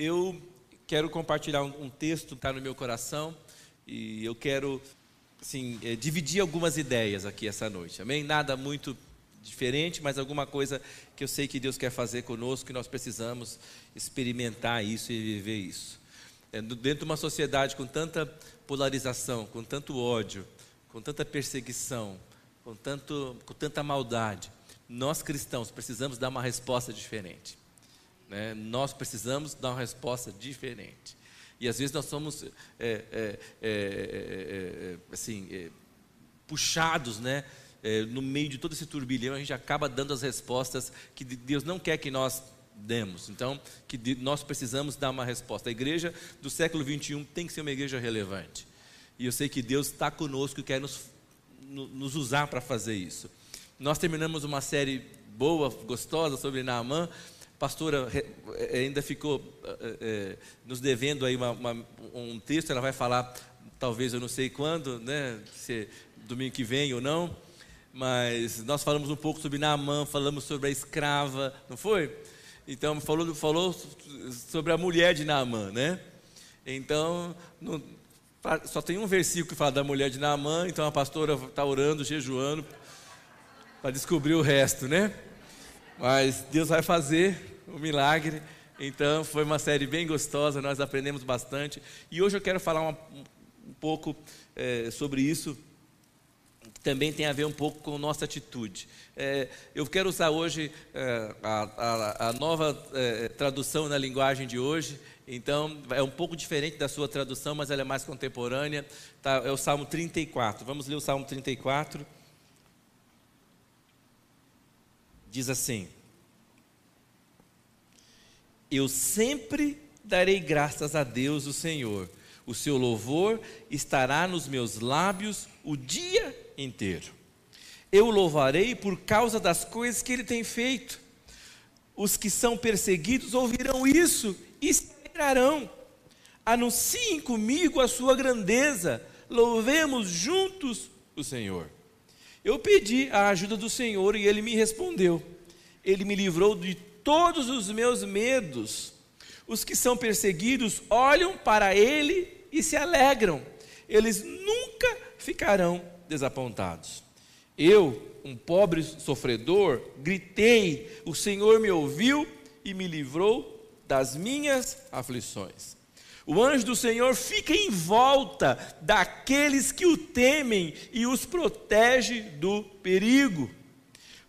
Eu quero compartilhar um, um texto que está no meu coração e eu quero assim, é, dividir algumas ideias aqui essa noite, amém? Nada muito diferente, mas alguma coisa que eu sei que Deus quer fazer conosco, que nós precisamos experimentar isso e viver isso. É, dentro de uma sociedade com tanta polarização, com tanto ódio, com tanta perseguição, com, tanto, com tanta maldade, nós cristãos precisamos dar uma resposta diferente. Né? Nós precisamos dar uma resposta diferente. E às vezes nós somos é, é, é, é assim, puxados, né? no meio de todo esse turbilhão, a gente acaba dando as respostas que Deus não quer que nós demos. Então, que nós precisamos dar uma resposta. A igreja do século 21 tem que ser uma igreja relevante. E eu sei que Deus está conosco e quer nos, nos usar para fazer isso. Nós terminamos uma série boa, gostosa sobre Naamã pastora eh, ainda ficou é, nos devendo aí uma, uma, um texto, ela vai falar, talvez eu não sei quando, né, se domingo que vem ou não, mas nós falamos um pouco sobre Naamã, falamos sobre a escrava, não foi? Então, falou, falou sobre a mulher de Naamã, né? Então, não, só tem um versículo que fala da mulher de Naamã, então a pastora está orando, jejuando, para descobrir o resto, né? Mas Deus vai fazer o milagre. Então foi uma série bem gostosa, nós aprendemos bastante. E hoje eu quero falar um pouco é, sobre isso, que também tem a ver um pouco com nossa atitude. É, eu quero usar hoje é, a, a, a, nova tradução na linguagem de hoje. Então é um pouco diferente da sua tradução, mas ela é mais contemporânea. Tá, é o Salmo 34. Vamos ler o Salmo 34. Diz assim. Eu sempre darei graças a Deus, o Senhor. O seu louvor estará nos meus lábios o dia inteiro. Eu louvarei por causa das coisas que ele tem feito. Os que são perseguidos ouvirão isso e se alegrarão. Anunciem comigo a sua grandeza. Louvemos juntos o Senhor. Eu pedi a ajuda do Senhor e ele me respondeu. Ele me livrou de todos os meus medos. Os que são perseguidos olham para ele e se alegram. Eles nunca ficarão desapontados. Eu, um pobre sofredor, gritei, o Senhor me ouviu e me livrou das minhas aflições. O anjo do Senhor fica em volta daqueles que o temem e os protege do perigo.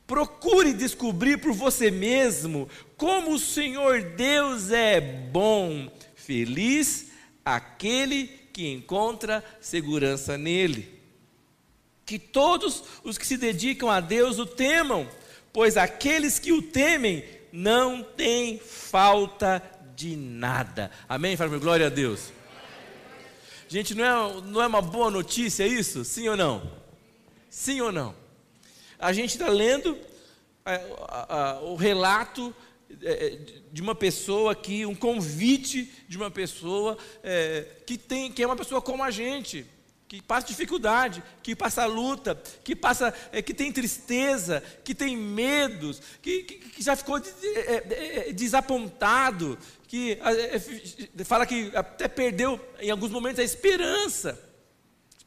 Procure descobrir por você mesmo como o Senhor Deus é bom. Feliz aquele que encontra segurança nele. Que todos os que se dedicam a Deus o temam, pois aqueles que o temem não têm falta de nada. Amém? Fala glória a Deus. Gente, não é, não é uma boa notícia isso? Sim ou não? Sim ou não? A gente está lendo é, o relato é, é, de uma pessoa aqui, um convite de uma pessoa é, que, tem, que é uma pessoa como a gente, que passa dificuldade, que passa luta, que passa, é, que tem tristeza, que tem medos, que, que, que já ficou é, desapontado, que fala que até perdeu em alguns momentos a esperança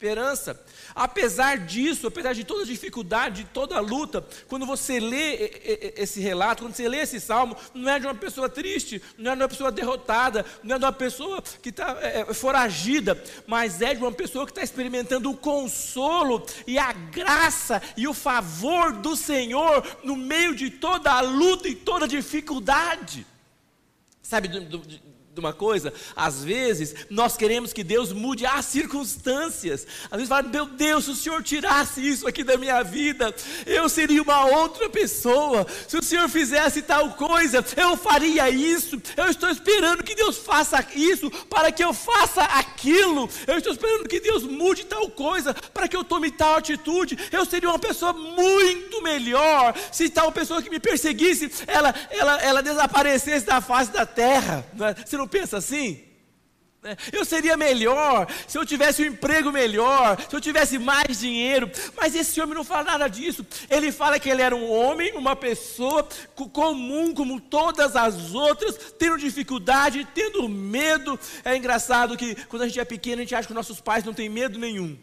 esperança. Apesar disso, apesar de toda dificuldade, de toda luta, quando você lê esse relato, quando você lê esse salmo, não é de uma pessoa triste, não é de uma pessoa derrotada, não é de uma pessoa que está é, é, foragida, mas é de uma pessoa que está experimentando o consolo e a graça e o favor do Senhor no meio de toda a luta e toda a dificuldade. Sabe, do, de uma coisa, às vezes nós queremos que Deus mude as circunstâncias. Às vezes fala, meu Deus, se o Senhor tirasse isso aqui da minha vida, eu seria uma outra pessoa. Se o Senhor fizesse tal coisa, eu faria isso. Eu estou esperando que Deus faça isso para que eu faça aquilo. Eu estou esperando que Deus mude tal coisa para que eu tome tal atitude. Eu seria uma pessoa muito melhor se tal pessoa que me perseguisse, ela, ela, ela desaparecesse da face da terra. É? Você não pensa assim? né? Eu seria melhor se eu tivesse um emprego melhor, se eu tivesse mais dinheiro. Mas esse homem não fala nada disso. Ele fala que ele era um homem, uma pessoa comum como todas as outras, tendo dificuldade, tendo medo. É engraçado que quando a gente é pequeno, a gente acha que nossos pais não têm medo nenhum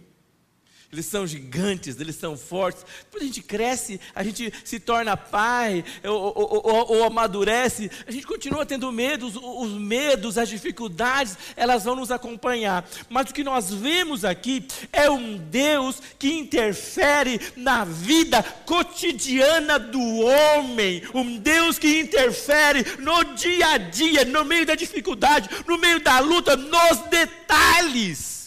eles são gigantes, eles são fortes. Depois a gente cresce, a gente se torna pai, ou, ou, ou, ou amadurece, a gente continua tendo medos, os medos, as dificuldades, elas vão nos acompanhar. Mas o que nós vemos aqui é um Deus que interfere na vida cotidiana do homem, um Deus que interfere no dia a dia, no meio da dificuldade, no meio da luta, nos detalhes.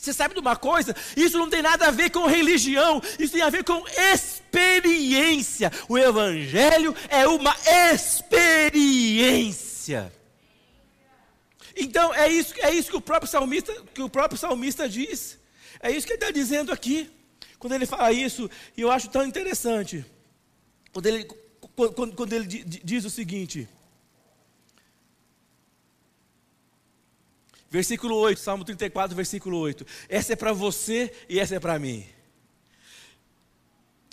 Você sabe de uma coisa? Isso não tem nada a ver com religião, isso tem a ver com experiência. O Evangelho é uma experiência. Então é isso, é isso que o próprio salmista, que o próprio salmista diz. É isso que ele está dizendo aqui. Quando ele fala isso, e eu acho tão interessante. Quando ele, quando, quando ele diz o seguinte. Versículo 8, Salmo 34, versículo 8. Essa é para você e essa é para mim.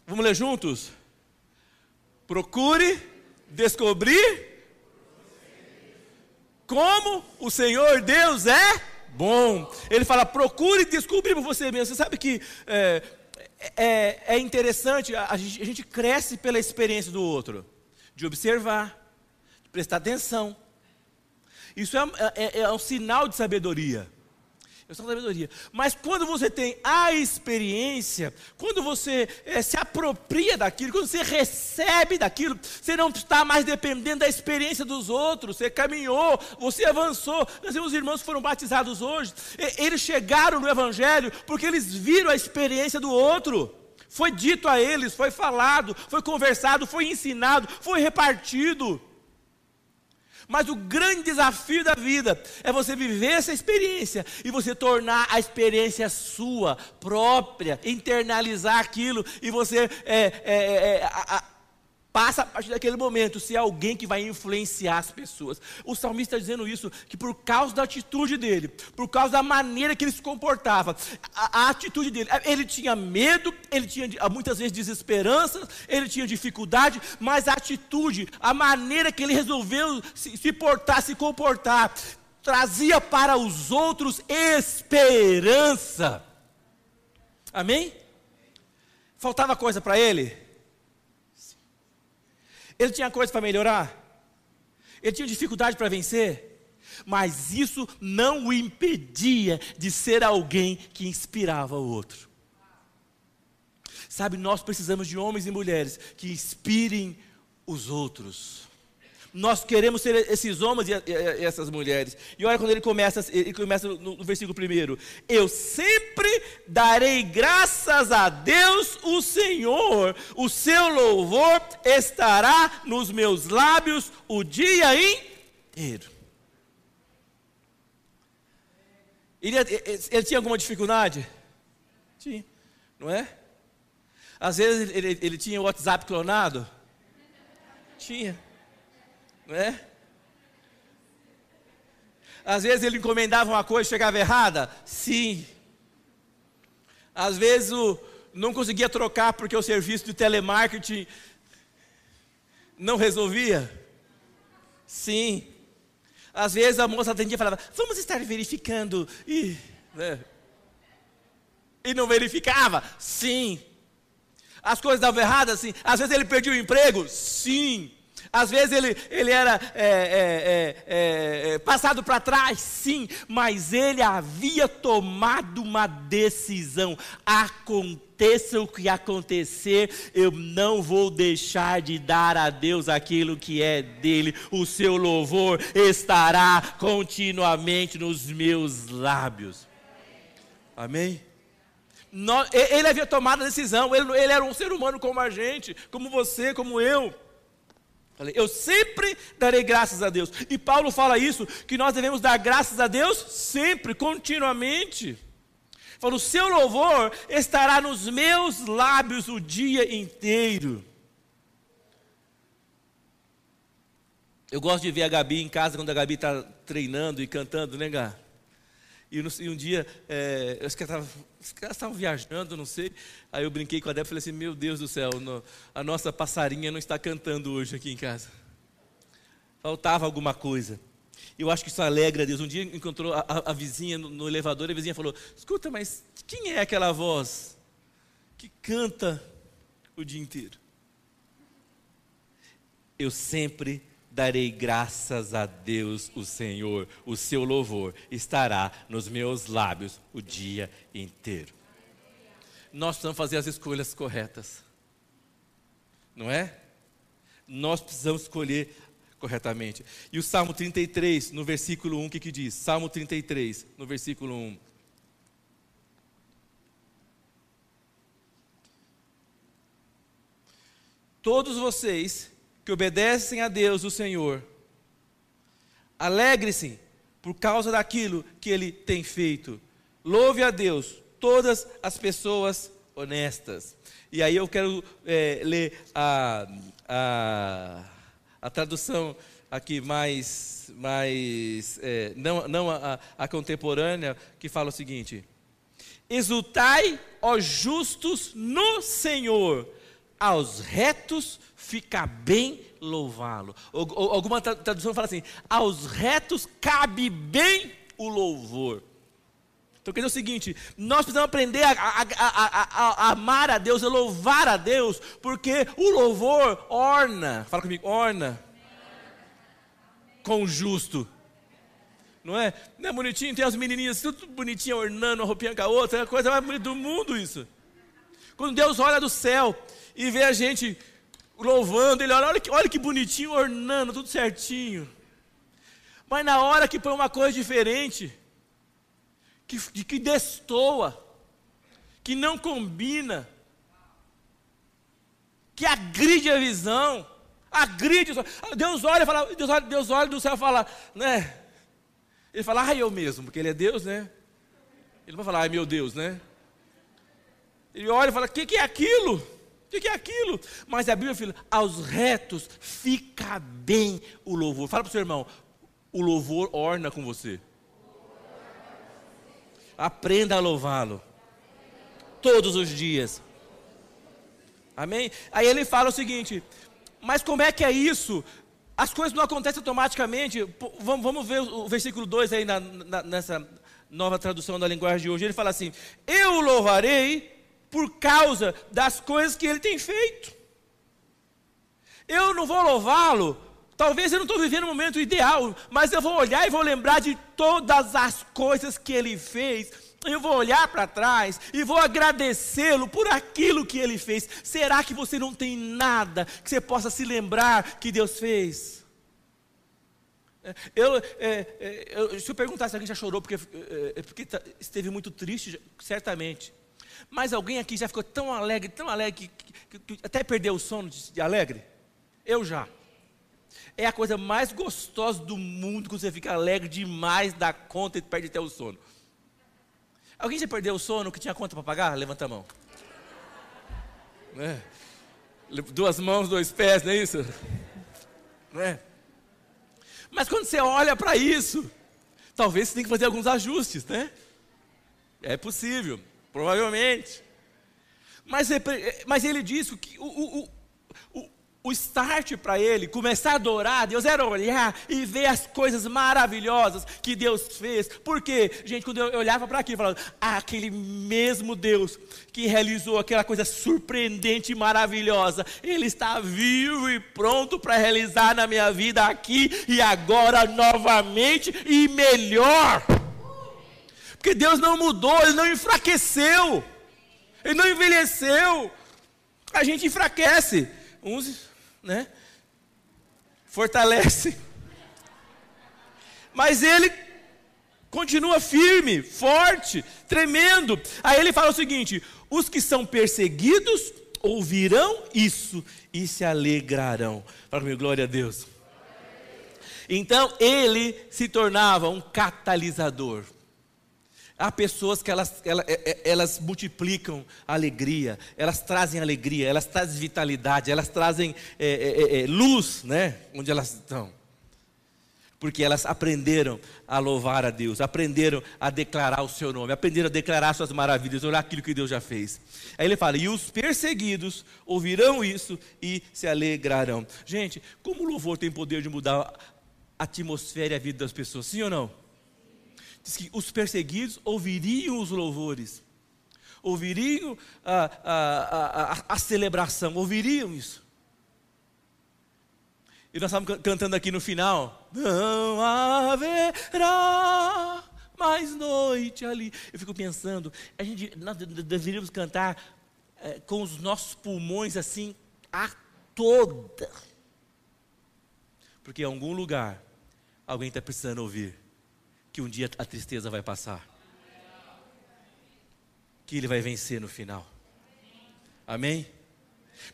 Vamos ler juntos? Procure descobrir como o Senhor Deus é bom. Ele fala: procure descobrir por você mesmo. Você sabe que é, é, é interessante, a gente, a gente cresce pela experiência do outro, de observar, de prestar atenção. Isso é, é, é um sinal de sabedoria. É um sinal de sabedoria. Mas quando você tem a experiência, quando você é, se apropria daquilo, quando você recebe daquilo, você não está mais dependendo da experiência dos outros. Você caminhou, você avançou. Nós temos irmãos que foram batizados hoje. Eles chegaram no Evangelho porque eles viram a experiência do outro. Foi dito a eles, foi falado, foi conversado, foi ensinado, foi repartido. Mas o grande desafio da vida é você viver essa experiência e você tornar a experiência sua, própria, internalizar aquilo e você é, é, é, a, passa a partir daquele momento ser alguém que vai influenciar as pessoas. O salmista está dizendo isso, que por causa da atitude dele, por causa da maneira que ele se comportava, a, a atitude dele, ele tinha medo, ele tinha muitas vezes desesperança, ele tinha dificuldade, mas a atitude, a maneira que ele resolveu se, se portar, se comportar, trazia para os outros esperança. Amém? Faltava coisa para ele? Ele tinha coisa para melhorar, ele tinha dificuldade para vencer, mas isso não o impedia de ser alguém que inspirava o outro. Sabe, nós precisamos de homens e mulheres que inspirem os outros. Nós queremos ser esses homens e essas mulheres. E olha quando ele começa, ele começa no versículo primeiro. Eu sempre darei graças a Deus, o Senhor. O seu louvor estará nos meus lábios o dia inteiro. Ele, ele tinha alguma dificuldade? Tinha, não é? Às vezes ele, ele tinha o WhatsApp clonado? Tinha não é? Às vezes ele encomendava uma coisa e chegava errada? Sim. Às vezes o, não conseguia trocar porque o serviço de telemarketing não resolvia? Sim. Às vezes a moça atendia e falava, vamos estar verificando. E, né? e não verificava? Sim. As coisas davam erradas? Sim. Às vezes ele perdia o emprego? Sim. Às vezes ele, ele era é, é, é, é passado para trás, sim, mas ele havia tomado uma decisão. Aconteça o que acontecer, eu não vou deixar de dar a Deus aquilo que é dele. O seu louvor estará continuamente nos meus lábios. Amém? ele havia tomado a decisão, ele, ele era um ser humano como a gente, como você, como eu. Eu sempre darei graças a Deus. E Paulo fala isso, que nós devemos dar graças a Deus sempre, continuamente. Fala, o seu louvor estará nos meus lábios o dia inteiro. Eu gosto de ver a Gabi em casa quando a Gabi está treinando e cantando, né, Gá? E, um dia, é, acho que elas estavam viajando, não sei. Aí eu brinquei com a Débora e falei assim: Meu Deus do céu, a nossa passarinha não está cantando hoje aqui em casa. Faltava alguma coisa. Eu acho que isso alegra Deus. Um dia encontrou a, a, a vizinha no, no, elevador e a vizinha falou: Escuta, mas quem é aquela voz que canta o dia inteiro? Eu sempre darei graças a Deus, o Senhor, o seu louvor estará nos meus lábios o dia inteiro. Nós precisamos fazer as escolhas corretas, não é? Nós precisamos escolher corretamente. E o Salmo 33, no versículo 1, o que, que diz? Salmo 33, no versículo 1. Todos vocês que obedecem a Deus, o Senhor, alegre-se por causa daquilo que Ele tem feito. Louve a Deus, todas as pessoas honestas. E aí eu quero é, ler a, a, a, tradução aqui mais, mais é, não, não a, a contemporânea, que fala o seguinte: Exultai, ó justos, no Senhor, aos retos fica bem louvá-lo. Alguma tradução fala assim: aos retos cabe bem o louvor. Então quer dizer o seguinte: nós precisamos aprender a, a, a, a, amar a Deus, a louvar a Deus, porque o louvor orna, fala comigo, orna com o justo. Não é? Não é bonitinho? Tem as menininhas tudo bonitinhas ornando uma roupinha com a outra, é a coisa mais bonita do mundo isso. Quando Deus olha do céu e vê a gente louvando, ele olha, olha que, olha que bonitinho, ornando, tudo certinho. Mas na hora que põe uma coisa diferente, que, que destoa, que não combina, que agride a visão, agride. Deus olha, fala, Deus olha, Deus olha do céu e fala, né? Ele fala, ai eu mesmo, porque ele é Deus, né? Ele vai falar, ai meu Deus, né? Ele olha e fala, o que, que é aquilo? O que é aquilo? Mas a Bíblia fala, aos retos fica bem o louvor. Fala para o seu irmão, o louvor orna com você. Aprenda a louvá-lo. Todos os dias. Amém? Aí ele fala o seguinte: mas como é que é isso? As coisas não acontecem automaticamente. Vamos, ver o versículo 2 aí na, na, nessa nova tradução da linguagem de hoje. Ele fala assim: Eu louvarei por causa das coisas que ele tem feito. Eu não vou louvá-lo, talvez eu não estou vivendo o momento ideal, mas eu vou olhar e vou lembrar de todas as coisas que ele fez. Eu vou olhar para trás e vou agradecê-lo por aquilo que ele fez. Será que você não tem nada que você possa se lembrar que Deus fez? É, eu, é, é, eu, se eu perguntar se alguém já chorou porque, é, é porque tá, esteve muito triste, certamente. Mas alguém aqui já ficou tão alegre, tão alegre, que, que, que até perdeu o sono de, de, alegre? Eu já. É a coisa mais gostosa do mundo quando você fica alegre demais da conta e perde até o sono. Alguém já perdeu o sono que tinha conta para pagar? Levanta a mão. É. Duas mãos, dois pés, não é isso? Não é? Mas quando você olha para isso, talvez você tenha que fazer alguns ajustes, né? É possível. Provavelmente. Mas, mas ele disse que o, o, o, o start para ele começar a adorar a Deus era olhar e ver as coisas maravilhosas que Deus fez. Porque, gente, quando eu olhava para aqui, falava, ah, aquele mesmo Deus que realizou aquela coisa surpreendente e maravilhosa, Ele está vivo e pronto para realizar na minha vida aqui e agora novamente e melhor. Porque Deus não mudou, Ele não enfraqueceu, Ele não envelheceu. A gente enfraquece, uns, né? Fortalece. Mas Ele continua firme, forte, tremendo. Aí ele fala o seguinte: os que são perseguidos ouvirão isso e se alegrarão. Fala comigo, glória a Deus. Então ele se tornava um catalisador. Há pessoas que elas, elas, é, é, elas, multiplicam alegria, elas trazem alegria, elas trazem vitalidade, elas trazem é, é, é, luz, né? Onde elas estão. Porque elas aprenderam a louvar a Deus, aprenderam a declarar o seu nome, aprenderam a declarar suas maravilhas, olhar aquilo que Deus já fez. Aí ele fala: E os perseguidos ouvirão isso e se alegrarão. Gente, como o louvor tem poder de mudar a atmosfera e a vida das pessoas, sim ou não? Diz que os perseguidos ouviriam os louvores, ouviriam a, a, a, a celebração, ouviriam isso. E nós estávamos cantando aqui no final. Não haverá mais noite ali. Eu fico pensando, a gente, nós deveríamos cantar é, com os nossos pulmões assim, a toda. Porque em algum lugar, alguém está precisando ouvir que um dia a tristeza vai passar. Que ele vai vencer no final. Amém?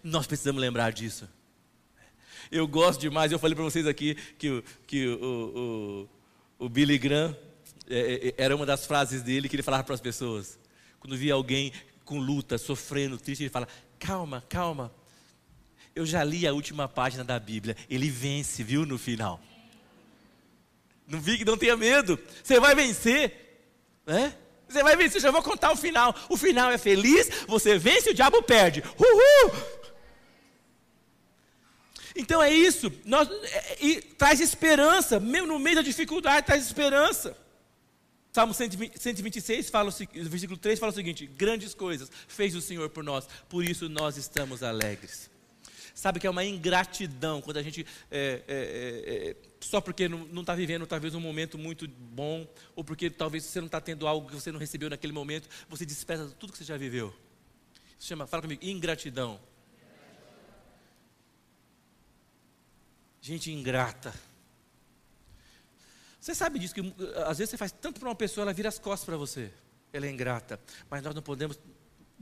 Nós precisamos lembrar disso. Eu gosto demais, eu falei para vocês aqui que, que o, o, o Billy Graham, é, é, era uma das frases dele que ele falava para as pessoas. Quando via alguém com luta, sofrendo, triste, ele fala: calma, calma. Eu já li a última página da Bíblia. Ele vence, viu, no final. Não fique, não tenha medo. Você vai vencer. Né? Você vai vencer, já vou contar o final. O final é feliz, você vence, o diabo perde. Uhul! Então é isso, nós, é, e traz esperança, mesmo no meio da dificuldade, traz esperança. Salmo 126, fala versículo 3 fala o seguinte: Grandes coisas fez o Senhor por nós, por isso nós estamos alegres. Sabe que é uma ingratidão quando a gente, é, é, é, é só porque não está vivendo talvez um momento muito bom, ou porque talvez você não está tendo algo que você não recebeu naquele momento, você despreza tudo que você já viveu. Isso chama, fala comigo, ingratidão. Gente ingrata. Você sabe disso, que às vezes você faz tanto para uma pessoa, ela vira as costas para você. Ela é ingrata. Mas nós não podemos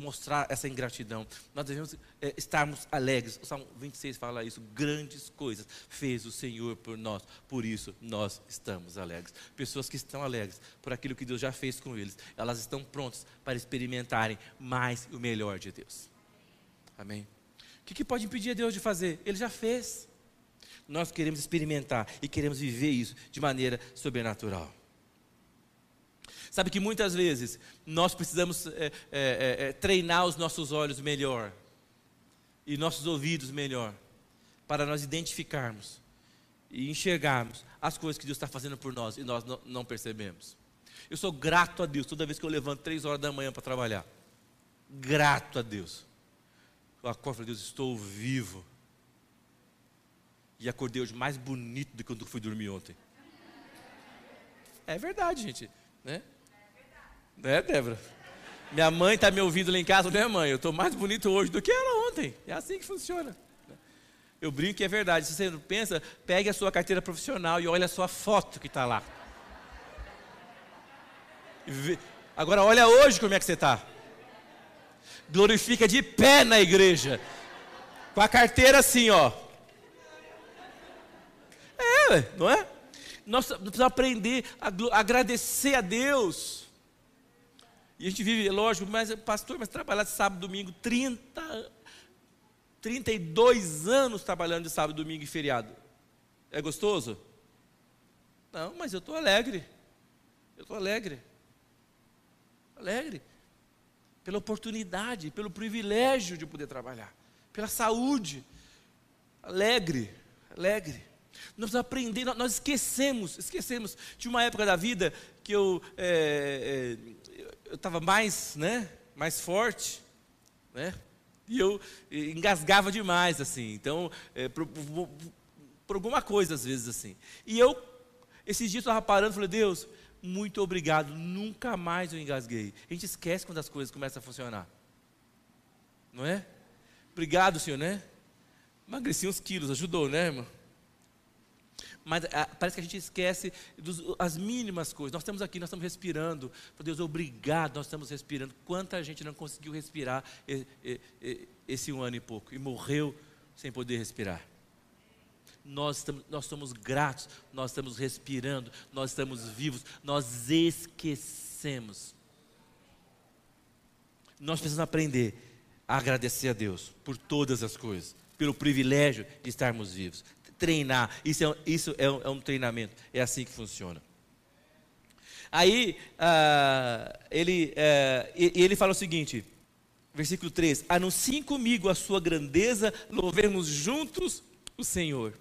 mostrar essa ingratidão. Nós devemos é, estarmos alegres. O Salmo 26 fala isso. Grandes coisas fez o Senhor por nós. Por isso nós estamos alegres. Pessoas que estão alegres por aquilo que Deus já fez com eles, elas estão prontas para experimentarem mais o melhor de Deus. Amém? O que, que pode impedir Deus de fazer? Ele já fez nós queremos experimentar e queremos viver isso de maneira sobrenatural. Sabe que muitas vezes nós precisamos é, é, é, treinar os nossos olhos melhor e nossos ouvidos melhor, para nós identificarmos e enxergarmos as coisas que Deus está fazendo por nós e nós não, percebemos. Eu sou grato a Deus toda vez que eu levanto três horas da manhã para trabalhar. Grato a Deus. Eu acordo e Deus, estou vivo. E acordei hoje mais bonito do que quando fui dormir ontem. É verdade, gente. Né? É, Débora? Minha mãe está me ouvindo lá em casa, né, mãe? Eu estou mais bonito hoje do que era ontem. É assim que funciona. Eu brinco que é verdade. Se você não pensa, pegue a sua carteira profissional e olhe a sua foto que está lá. Agora olha hoje como é que você está. Glorifica de pé na igreja. Com a carteira assim, ó. É, não é? Nós precisamos aprender a agradecer a Deus. E a gente vive, lógico, mas pastor, mas trabalhar sábado, domingo, 30, 32 anos trabalhando de sábado, domingo e feriado. É gostoso? Não, mas eu estou alegre. Eu estou alegre. Alegre. Pela oportunidade, pelo privilégio de poder trabalhar. Pela saúde. Alegre. Alegre. Nós aprendemos, nós esquecemos, esquecemos de uma época da vida que eu é, é, eu estava mais, né, mais forte, né, e eu engasgava demais assim. Então, é, por, por, alguma coisa às vezes assim. E eu esses dias estava parando, falei Deus, muito obrigado, nunca mais eu engasguei. A gente esquece quando as coisas começam a funcionar, não é? Obrigado, Senhor, né? Emagreci uns quilos, ajudou, né, irmão? Mas ah, parece que a gente esquece das mínimas coisas. Nós estamos aqui, nós estamos respirando. Deus, obrigado, nós estamos respirando. Quanta gente não conseguiu respirar esse um ano e pouco e morreu sem poder respirar. Nós, estamos, nós somos gratos, nós estamos respirando, nós estamos vivos, nós esquecemos. Nós precisamos aprender a agradecer a Deus por todas as coisas, pelo privilégio de estarmos vivos treinar. Isso é, isso é, um, é um treinamento. É assim que funciona. Aí ah, ele, eh, ele fala o seguinte, versículo 3: Anunciem comigo a sua grandeza, louvemos juntos o Senhor.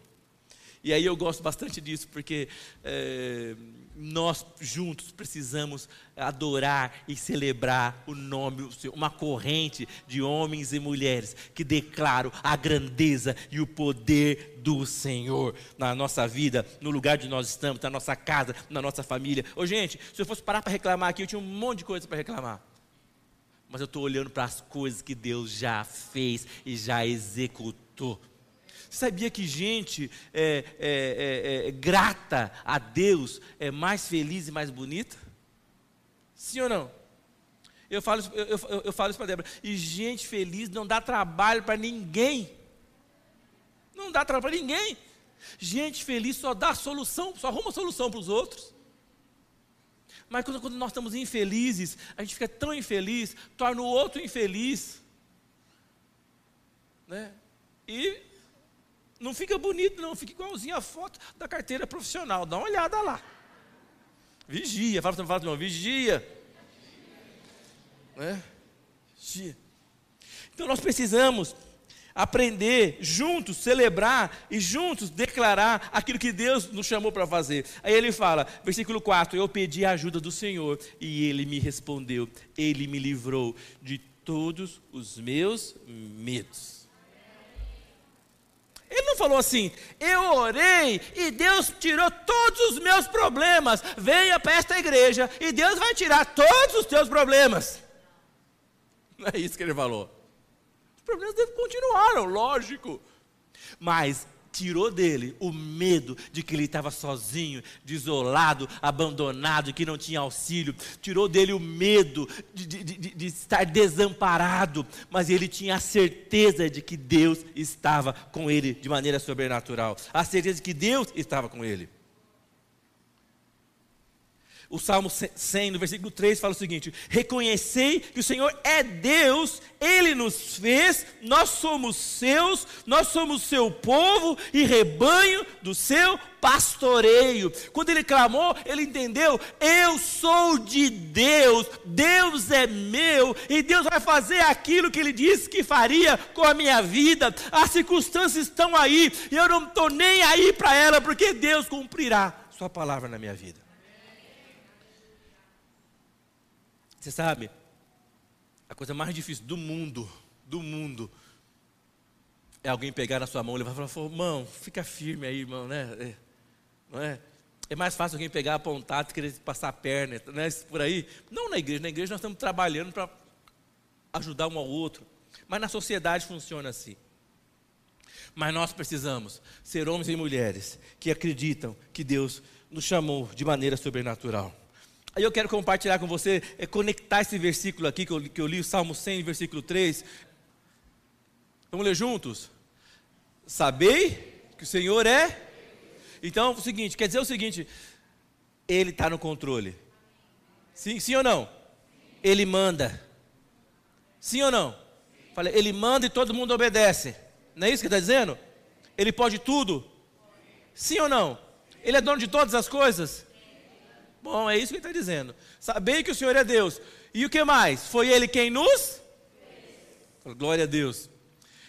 E aí eu gosto bastante disso, porque é, nós juntos precisamos adorar e celebrar o nome, uma corrente de homens e mulheres que declaram a grandeza e o poder do Senhor na nossa vida, no lugar de nós estamos, na nossa casa, na nossa família. Ô gente, se eu fosse parar para reclamar aqui, eu tinha um monte de coisa para reclamar. Mas eu estou olhando para as coisas que Deus já fez e já executou. Sabia que gente é, é, é, é, grata a Deus é mais feliz e mais bonita? Sim ou não? Eu falo, eu, eu, eu falo isso para Débora. E gente feliz não dá trabalho para ninguém. Não dá trabalho para ninguém. Gente feliz só dá solução, só arruma solução para os outros. Mas quando, quando, nós estamos infelizes, a gente fica tão infeliz, torna o outro infeliz. Né? E não fica bonito, não, fica igualzinho a foto da carteira profissional. Dá uma olhada lá. Vigia, fala para o vigia. Né? Vigia. Então nós precisamos aprender juntos, celebrar e juntos declarar aquilo que Deus nos chamou para fazer. Aí ele fala, versículo 4: Eu pedi a ajuda do Senhor e ele me respondeu, ele me livrou de todos os meus medos. Falou assim, eu orei e Deus tirou todos os meus problemas. Venha para esta igreja e Deus vai tirar todos os teus problemas. Não é isso que ele falou. Os problemas continuaram, lógico. Mas tirou dele o medo de que ele estava sozinho, desolado, abandonado, que não tinha auxílio, tirou dele o medo de, de, de, de, estar desamparado, mas ele tinha a certeza de que Deus estava com ele de maneira sobrenatural, a certeza de que Deus estava com ele. O Salmo 100, no versículo 3, fala o seguinte: Reconhecei que o Senhor é Deus, Ele nos fez, nós somos seus, nós somos seu povo e rebanho do seu pastoreio. Quando ele clamou, ele entendeu: Eu sou de Deus, Deus é meu, e Deus vai fazer aquilo que ele disse que faria com a minha vida. As circunstâncias estão aí, e eu não estou nem aí para ela, porque Deus cumprirá Sua palavra na minha vida. Você sabe, a coisa mais difícil do mundo, do mundo, é alguém pegar na sua mão e levar e falar, irmão, fica firme aí, irmão, né? É, não é? É mais fácil alguém pegar, apontar, querer passar a perna, né? por aí. Não na igreja, na igreja nós estamos trabalhando para ajudar um ao outro. Mas na sociedade funciona assim. Mas nós precisamos ser homens e mulheres que acreditam que Deus nos chamou de maneira sobrenatural. Aí eu quero compartilhar com você, é, conectar esse versículo aqui que eu, que eu li, o Salmo 100, versículo 3. Vamos ler juntos? Sabei que o Senhor é. Então, é o seguinte, quer dizer o seguinte: Ele está no controle. Sim, sim ou não? Ele manda. Sim ou não? Falei, ele manda e todo mundo obedece. Não é isso que está dizendo? Ele pode tudo? Sim ou não? Ele é dono de todas as coisas? Bom, é isso que ele está dizendo. Sabei que o Senhor é Deus. E o que mais? Foi Ele quem nos? Fez. Glória a Deus.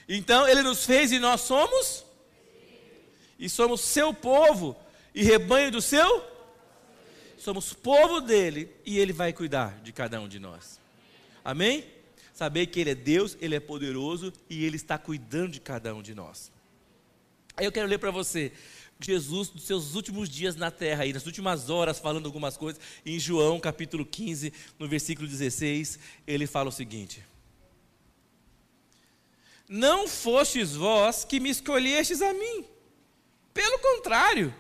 Então, Ele nos fez e nós somos? E somos seu povo e rebanho do seu? Somos povo dele e Ele vai cuidar de cada um de nós. Amém? Saber que Ele é Deus, Ele é poderoso e Ele está cuidando de cada um de nós. Aí eu quero ler para você Jesus, nos seus últimos dias na terra, aí, nas últimas horas, falando algumas coisas, em João capítulo 15, no versículo 16, ele fala o seguinte: Não fostes vós que me escolhestes a mim, pelo contrário,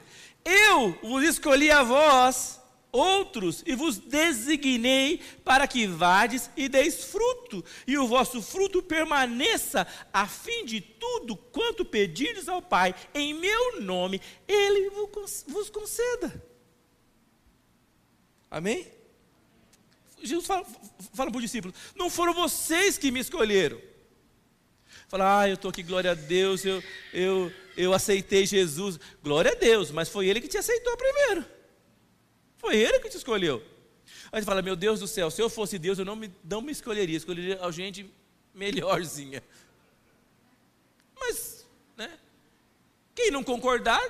eu vos escolhi a vós outros e vos designei para que vades e deis fruto, e o vosso fruto permaneça, a fim de tudo quanto pedirdes ao Pai, em meu nome, Ele vos conceda. Amém? Jesus fala, fala para os discípulos: não foram vocês que me escolheram, Falar, ah, eu estou aqui, glória a Deus, eu, eu, eu aceitei Jesus. Glória a Deus, mas foi Ele que te aceitou primeiro. Foi Ele que te escolheu. Aí você fala, meu Deus do céu, se eu fosse Deus, eu não me, não me escolheria, escolheria a gente melhorzinha. Mas, né? Quem não concordar,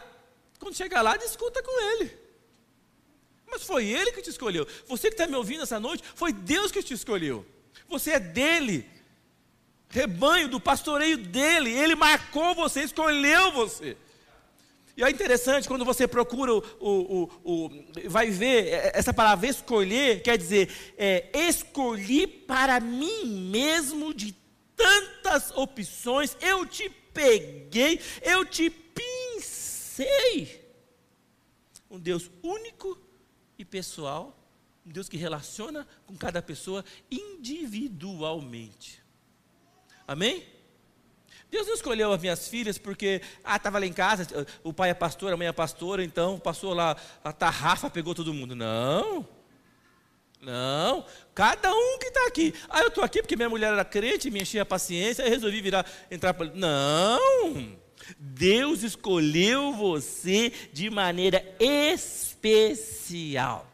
quando chegar lá, discuta com Ele. Mas foi Ele que te escolheu. Você que está me ouvindo essa noite, foi Deus que te escolheu. Você é dele rebanho, do pastoreio dele. Ele marcou você, escolheu você. E é interessante quando você procura o, o, o, o vai ver é, essa palavra escolher quer dizer é, escolhi para mim mesmo de tantas opções, eu te peguei, eu te pincei. Um Deus único e pessoal, um Deus que relaciona com cada pessoa individualmente. Amém? Deus não escolheu as minhas filhas porque, ah, estava lá em casa, o pai é pastor, a mãe é pastora, então passou lá, a tarrafa pegou todo mundo. Não. Não. Cada um que está aqui. Ah, eu estou aqui porque minha mulher era crente, me enchia a paciência, e resolvi virar, entrar para. Não. Deus escolheu você de maneira especial.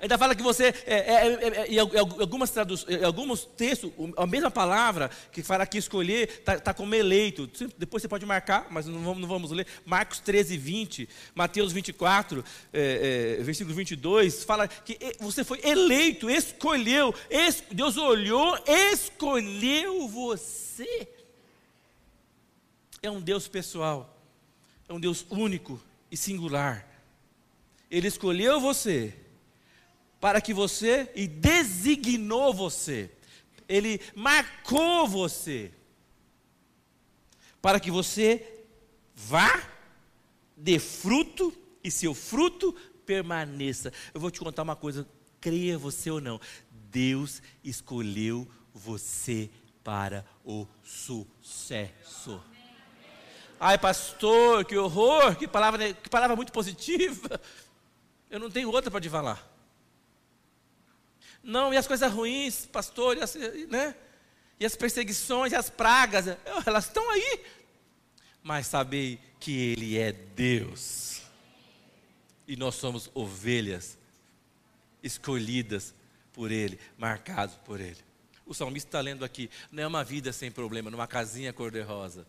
Ainda fala que você, é, é, é, é em algumas traduções, alguns textos, a mesma palavra que fala que escolher, está tá como eleito. Depois você pode marcar, mas não vamos, não vamos ler. Marcos 13, 20, Mateus 24, é, é, versículo 22, fala que você foi eleito, escolheu, es, Deus olhou, escolheu você. É um Deus pessoal, é um Deus único e singular. Ele escolheu você para que você e designou você. Ele marcou você para que você vá, dê fruto e seu fruto permaneça. Eu vou te contar uma coisa, creia você ou não, Deus escolheu você para o sucesso. Ai, pastor, que horror, que palavra, que palavra muito positiva. Eu não tenho outra para te falar. Não, e as coisas ruins, pastor, e as, né? e as perseguições, e as pragas, elas estão aí. Mas sabei que Ele é Deus. E nós somos ovelhas escolhidas por Ele, marcados por Ele. O salmista está lendo aqui, não é uma vida sem problema, numa casinha cor-de-rosa.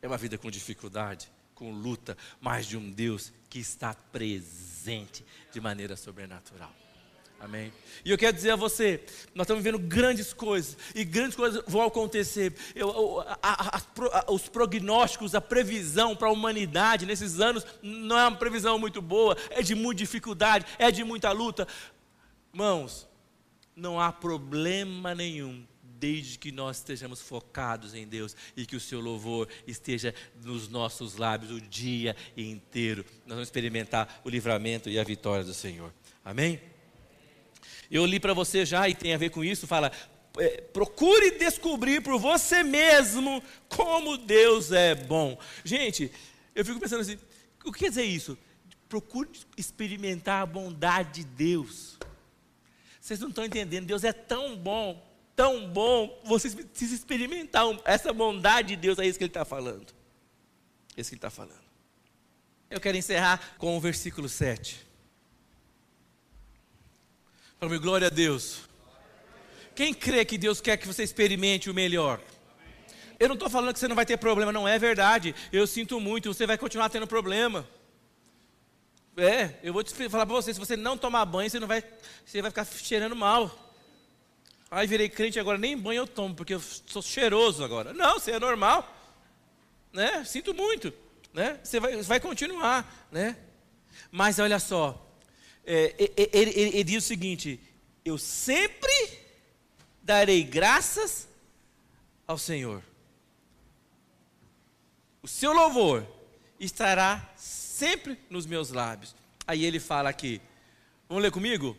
É uma vida com dificuldade, com luta, mas de um Deus que está presente de maneira sobrenatural. Amém. E eu quero dizer a você, nós estamos vivendo grandes coisas, e grandes coisas vão acontecer. Eu, a, a, a, os prognósticos, a previsão para a humanidade nesses anos não é uma previsão muito boa, é de muita dificuldade, é de muita luta. Irmãos, não há problema nenhum desde que nós estejamos focados em Deus e que o seu louvor esteja nos nossos lábios o dia inteiro. Nós vamos experimentar o livramento e a vitória do Senhor. Amém? Eu li para você já e tem a ver com isso, fala: é, procure descobrir por você mesmo como Deus é bom. Gente, eu fico pensando assim: o que quer dizer isso? Procure experimentar a bondade de Deus. Vocês não estão entendendo, Deus é tão bom, tão bom, vocês precisam experimentar essa bondade de Deus, é isso que Ele está falando. É isso que Ele está falando. Eu quero encerrar com o versículo 7. Mim, glória a Deus. Quem crê que Deus quer que você experimente o melhor? Eu não estou falando que você não vai ter problema, não é verdade. Eu sinto muito, você vai continuar tendo problema. É, eu vou te falar para você, se você não tomar banho, você não vai, você vai ficar cheirando mal. Ai, virei crente agora, nem banho eu tomo, porque eu sou cheiroso agora. Não, você é normal. Né? Sinto muito. Né? Você vai, vai continuar. Né? Mas olha só, é, ele, ele, ele diz o seguinte: Eu sempre darei graças ao Senhor. O seu louvor estará sempre nos meus lábios. Aí ele fala aqui, vamos ler comigo?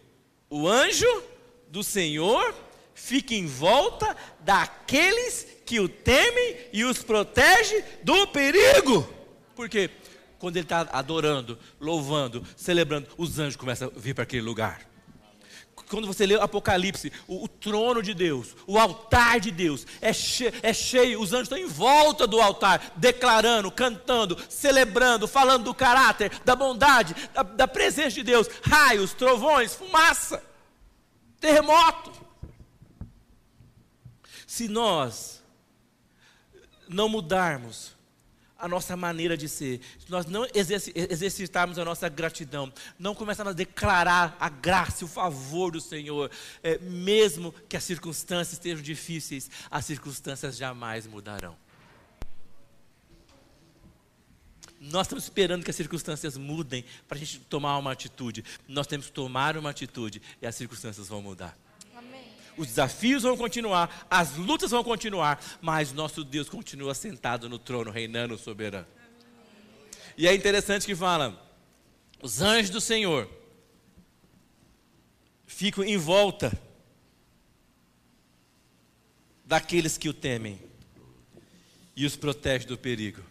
O anjo do Senhor fica em volta daqueles que o temem e os protege do perigo. Por quê? Quando ele está adorando, louvando, celebrando, os anjos começam a vir para aquele lugar. quando você lê Apocalipse, o, o, trono de Deus, o altar de Deus é, é cheio, os anjos estão em volta do altar, declarando, cantando, celebrando, falando do caráter, da bondade, da, da presença de Deus, raios, trovões, fumaça, terremoto. Se nós não mudarmos a nossa maneira de ser, se nós não exercitarmos a nossa gratidão, não começarmos a declarar a graça e o favor do Senhor, é, mesmo que as circunstâncias estejam difíceis, as circunstâncias jamais mudarão. Nós estamos esperando que as circunstâncias mudem para a gente tomar uma atitude. Nós temos que tomar uma atitude e as circunstâncias vão mudar. Os desafios vão continuar, as lutas vão continuar, mas nosso Deus continua sentado no trono, reinando soberano. E é interessante que fala: os anjos do Senhor ficam em volta daqueles que o temem e os protege do perigo.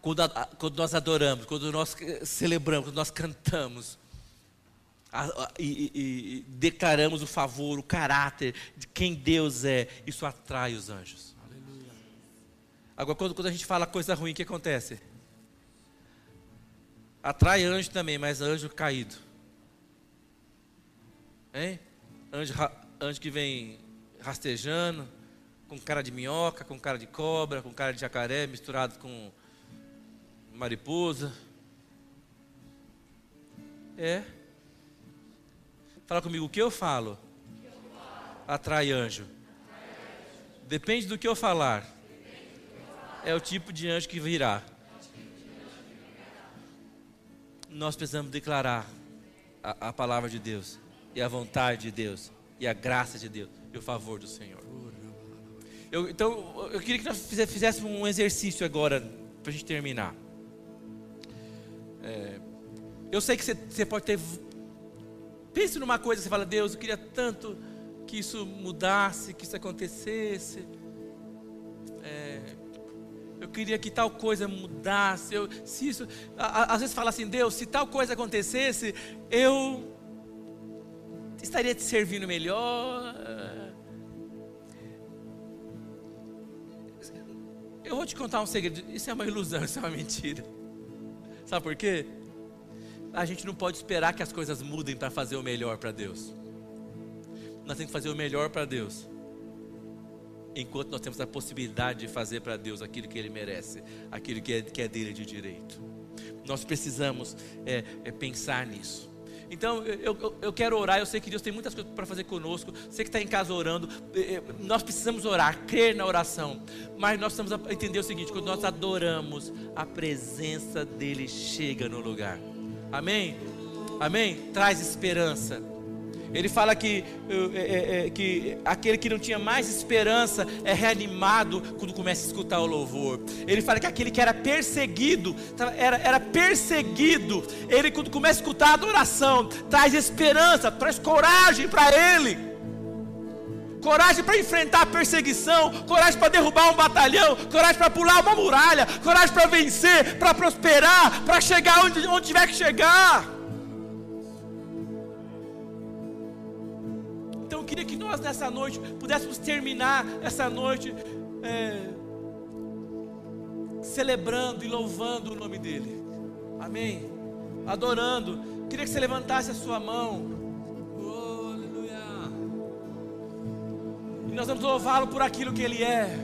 Quando, quando nós adoramos, quando nós celebramos, quando nós cantamos, e, e, e, declaramos o favor, o caráter de quem Deus é, isso atrai os anjos. Aleluia. Agora, quando, quando a gente fala coisa ruim, o que acontece? Atrai anjo também, mas anjo caído. Hein? Anjo, anjo que vem rastejando, com cara de minhoca, com cara de cobra, com cara de jacaré, misturado com mariposa. É. Fala comigo, o que eu falo? Atrai anjo. Depende do que eu falar. É o tipo de anjo que virá. Nós precisamos declarar a, a palavra de Deus, e a vontade de Deus, e a graça de Deus, e o favor do Senhor. Eu, então, eu queria que nós fizéssemos um exercício agora, para a gente terminar. É, eu sei que você, você pode ter Pense numa coisa, você fala, Deus, eu queria tanto que isso mudasse, que isso acontecesse. É, eu queria que tal coisa mudasse. Eu, se isso, a, às vezes fala assim, Deus, se tal coisa acontecesse, eu estaria te servindo melhor. Eu vou te contar um segredo. Isso é uma ilusão, isso é uma mentira. Sabe por quê? A gente não pode esperar que as coisas mudem para fazer o melhor para Deus. Nós temos que fazer o melhor para Deus. Enquanto nós temos a possibilidade de fazer para Deus aquilo que Ele merece, aquilo que é, que é dele de direito. Nós precisamos é, é pensar nisso. Então eu, eu, eu, quero orar. Eu sei que Deus tem muitas coisas para fazer conosco. Você que está em casa orando, é, é, nós precisamos orar, crer na oração. Mas nós precisamos entender o seguinte: quando nós adoramos, a presença dele chega no lugar. Amém? Amém? Traz esperança. Ele fala que, é, é, que aquele que não tinha mais esperança é reanimado quando começa a escutar o louvor. Ele fala que aquele que era perseguido, era, era perseguido, ele quando começa a escutar a adoração, traz esperança, traz coragem para ele coragem para enfrentar a perseguição, coragem para derrubar um batalhão, coragem para pular uma muralha, coragem para vencer, para prosperar, para chegar onde, onde tiver que chegar. Então eu queria que nós nessa noite pudéssemos terminar essa noite é, celebrando e louvando o nome dEle. Amém. Adorando. Queria que você levantasse a sua mão. Nós vamos louvá-lo por aquilo que Ele é.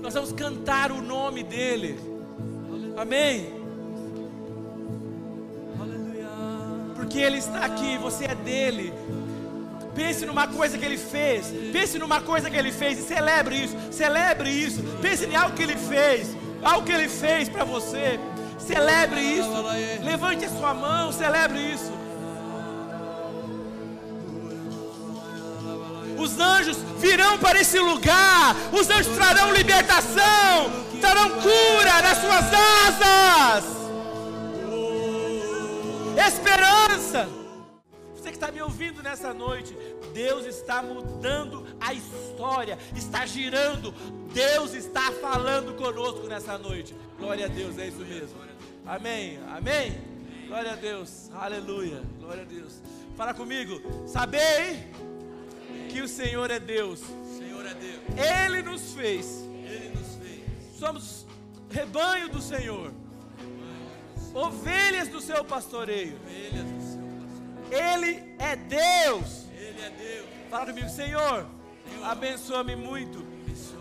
Nós vamos cantar o nome dEle. Amém. Porque Ele está aqui, você é dele. Pense numa coisa que Ele fez. Pense numa coisa que Ele fez e celebre isso. Celebre isso. Pense em algo que Ele fez. Algo que Ele fez para você. Celebre isso. Levante a sua mão, celebre isso. Os anjos virão para esse lugar. Os anjos trarão libertação, trarão cura nas suas asas. Esperança. Você que está me ouvindo nessa noite, Deus está mudando a história, está girando. Deus está falando conosco nessa noite. Glória a Deus, é isso mesmo. Amém. Amém. Glória a Deus. Aleluia. Glória a Deus. Fala comigo. Sabei que o Senhor é Deus. Senhor é Deus. Ele nos fez. Ele nos fez. Somos rebanho do Senhor. Ovelhas do seu pastoreio. Ovelhas do seu pastor. Ele é Deus. Ele é Deus. Fala comigo, Senhor. Abençoa-me muito.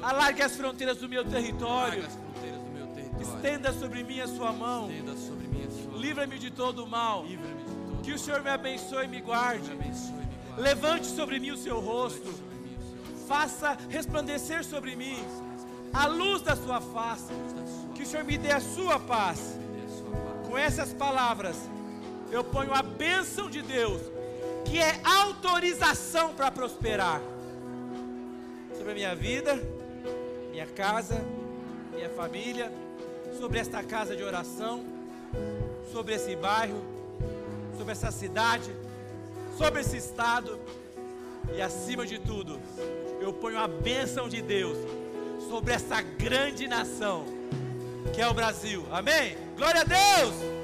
Alargue as fronteiras do meu território. Do meu território. Estenda sobre mim a sua mão. Estenda sobre mim a sua mão. Livra-me de todo o mal. Livra-me de todo Que o Senhor me abençoe e me guarde. Me abençoe e me guarde. Levante sobre mim o seu rosto. Faça resplandecer sobre mim a luz da sua face. Que o Senhor me dê a sua paz. Com essas palavras, eu ponho a bênção de Deus, que é autorização para prosperar sobre a minha vida, minha casa, minha família, sobre esta casa de oração, sobre esse bairro, sobre essa cidade, sobre esse estado e acima de tudo, eu ponho a bênção de Deus sobre essa grande nação que é o Brasil. Amém? Glória a Deus!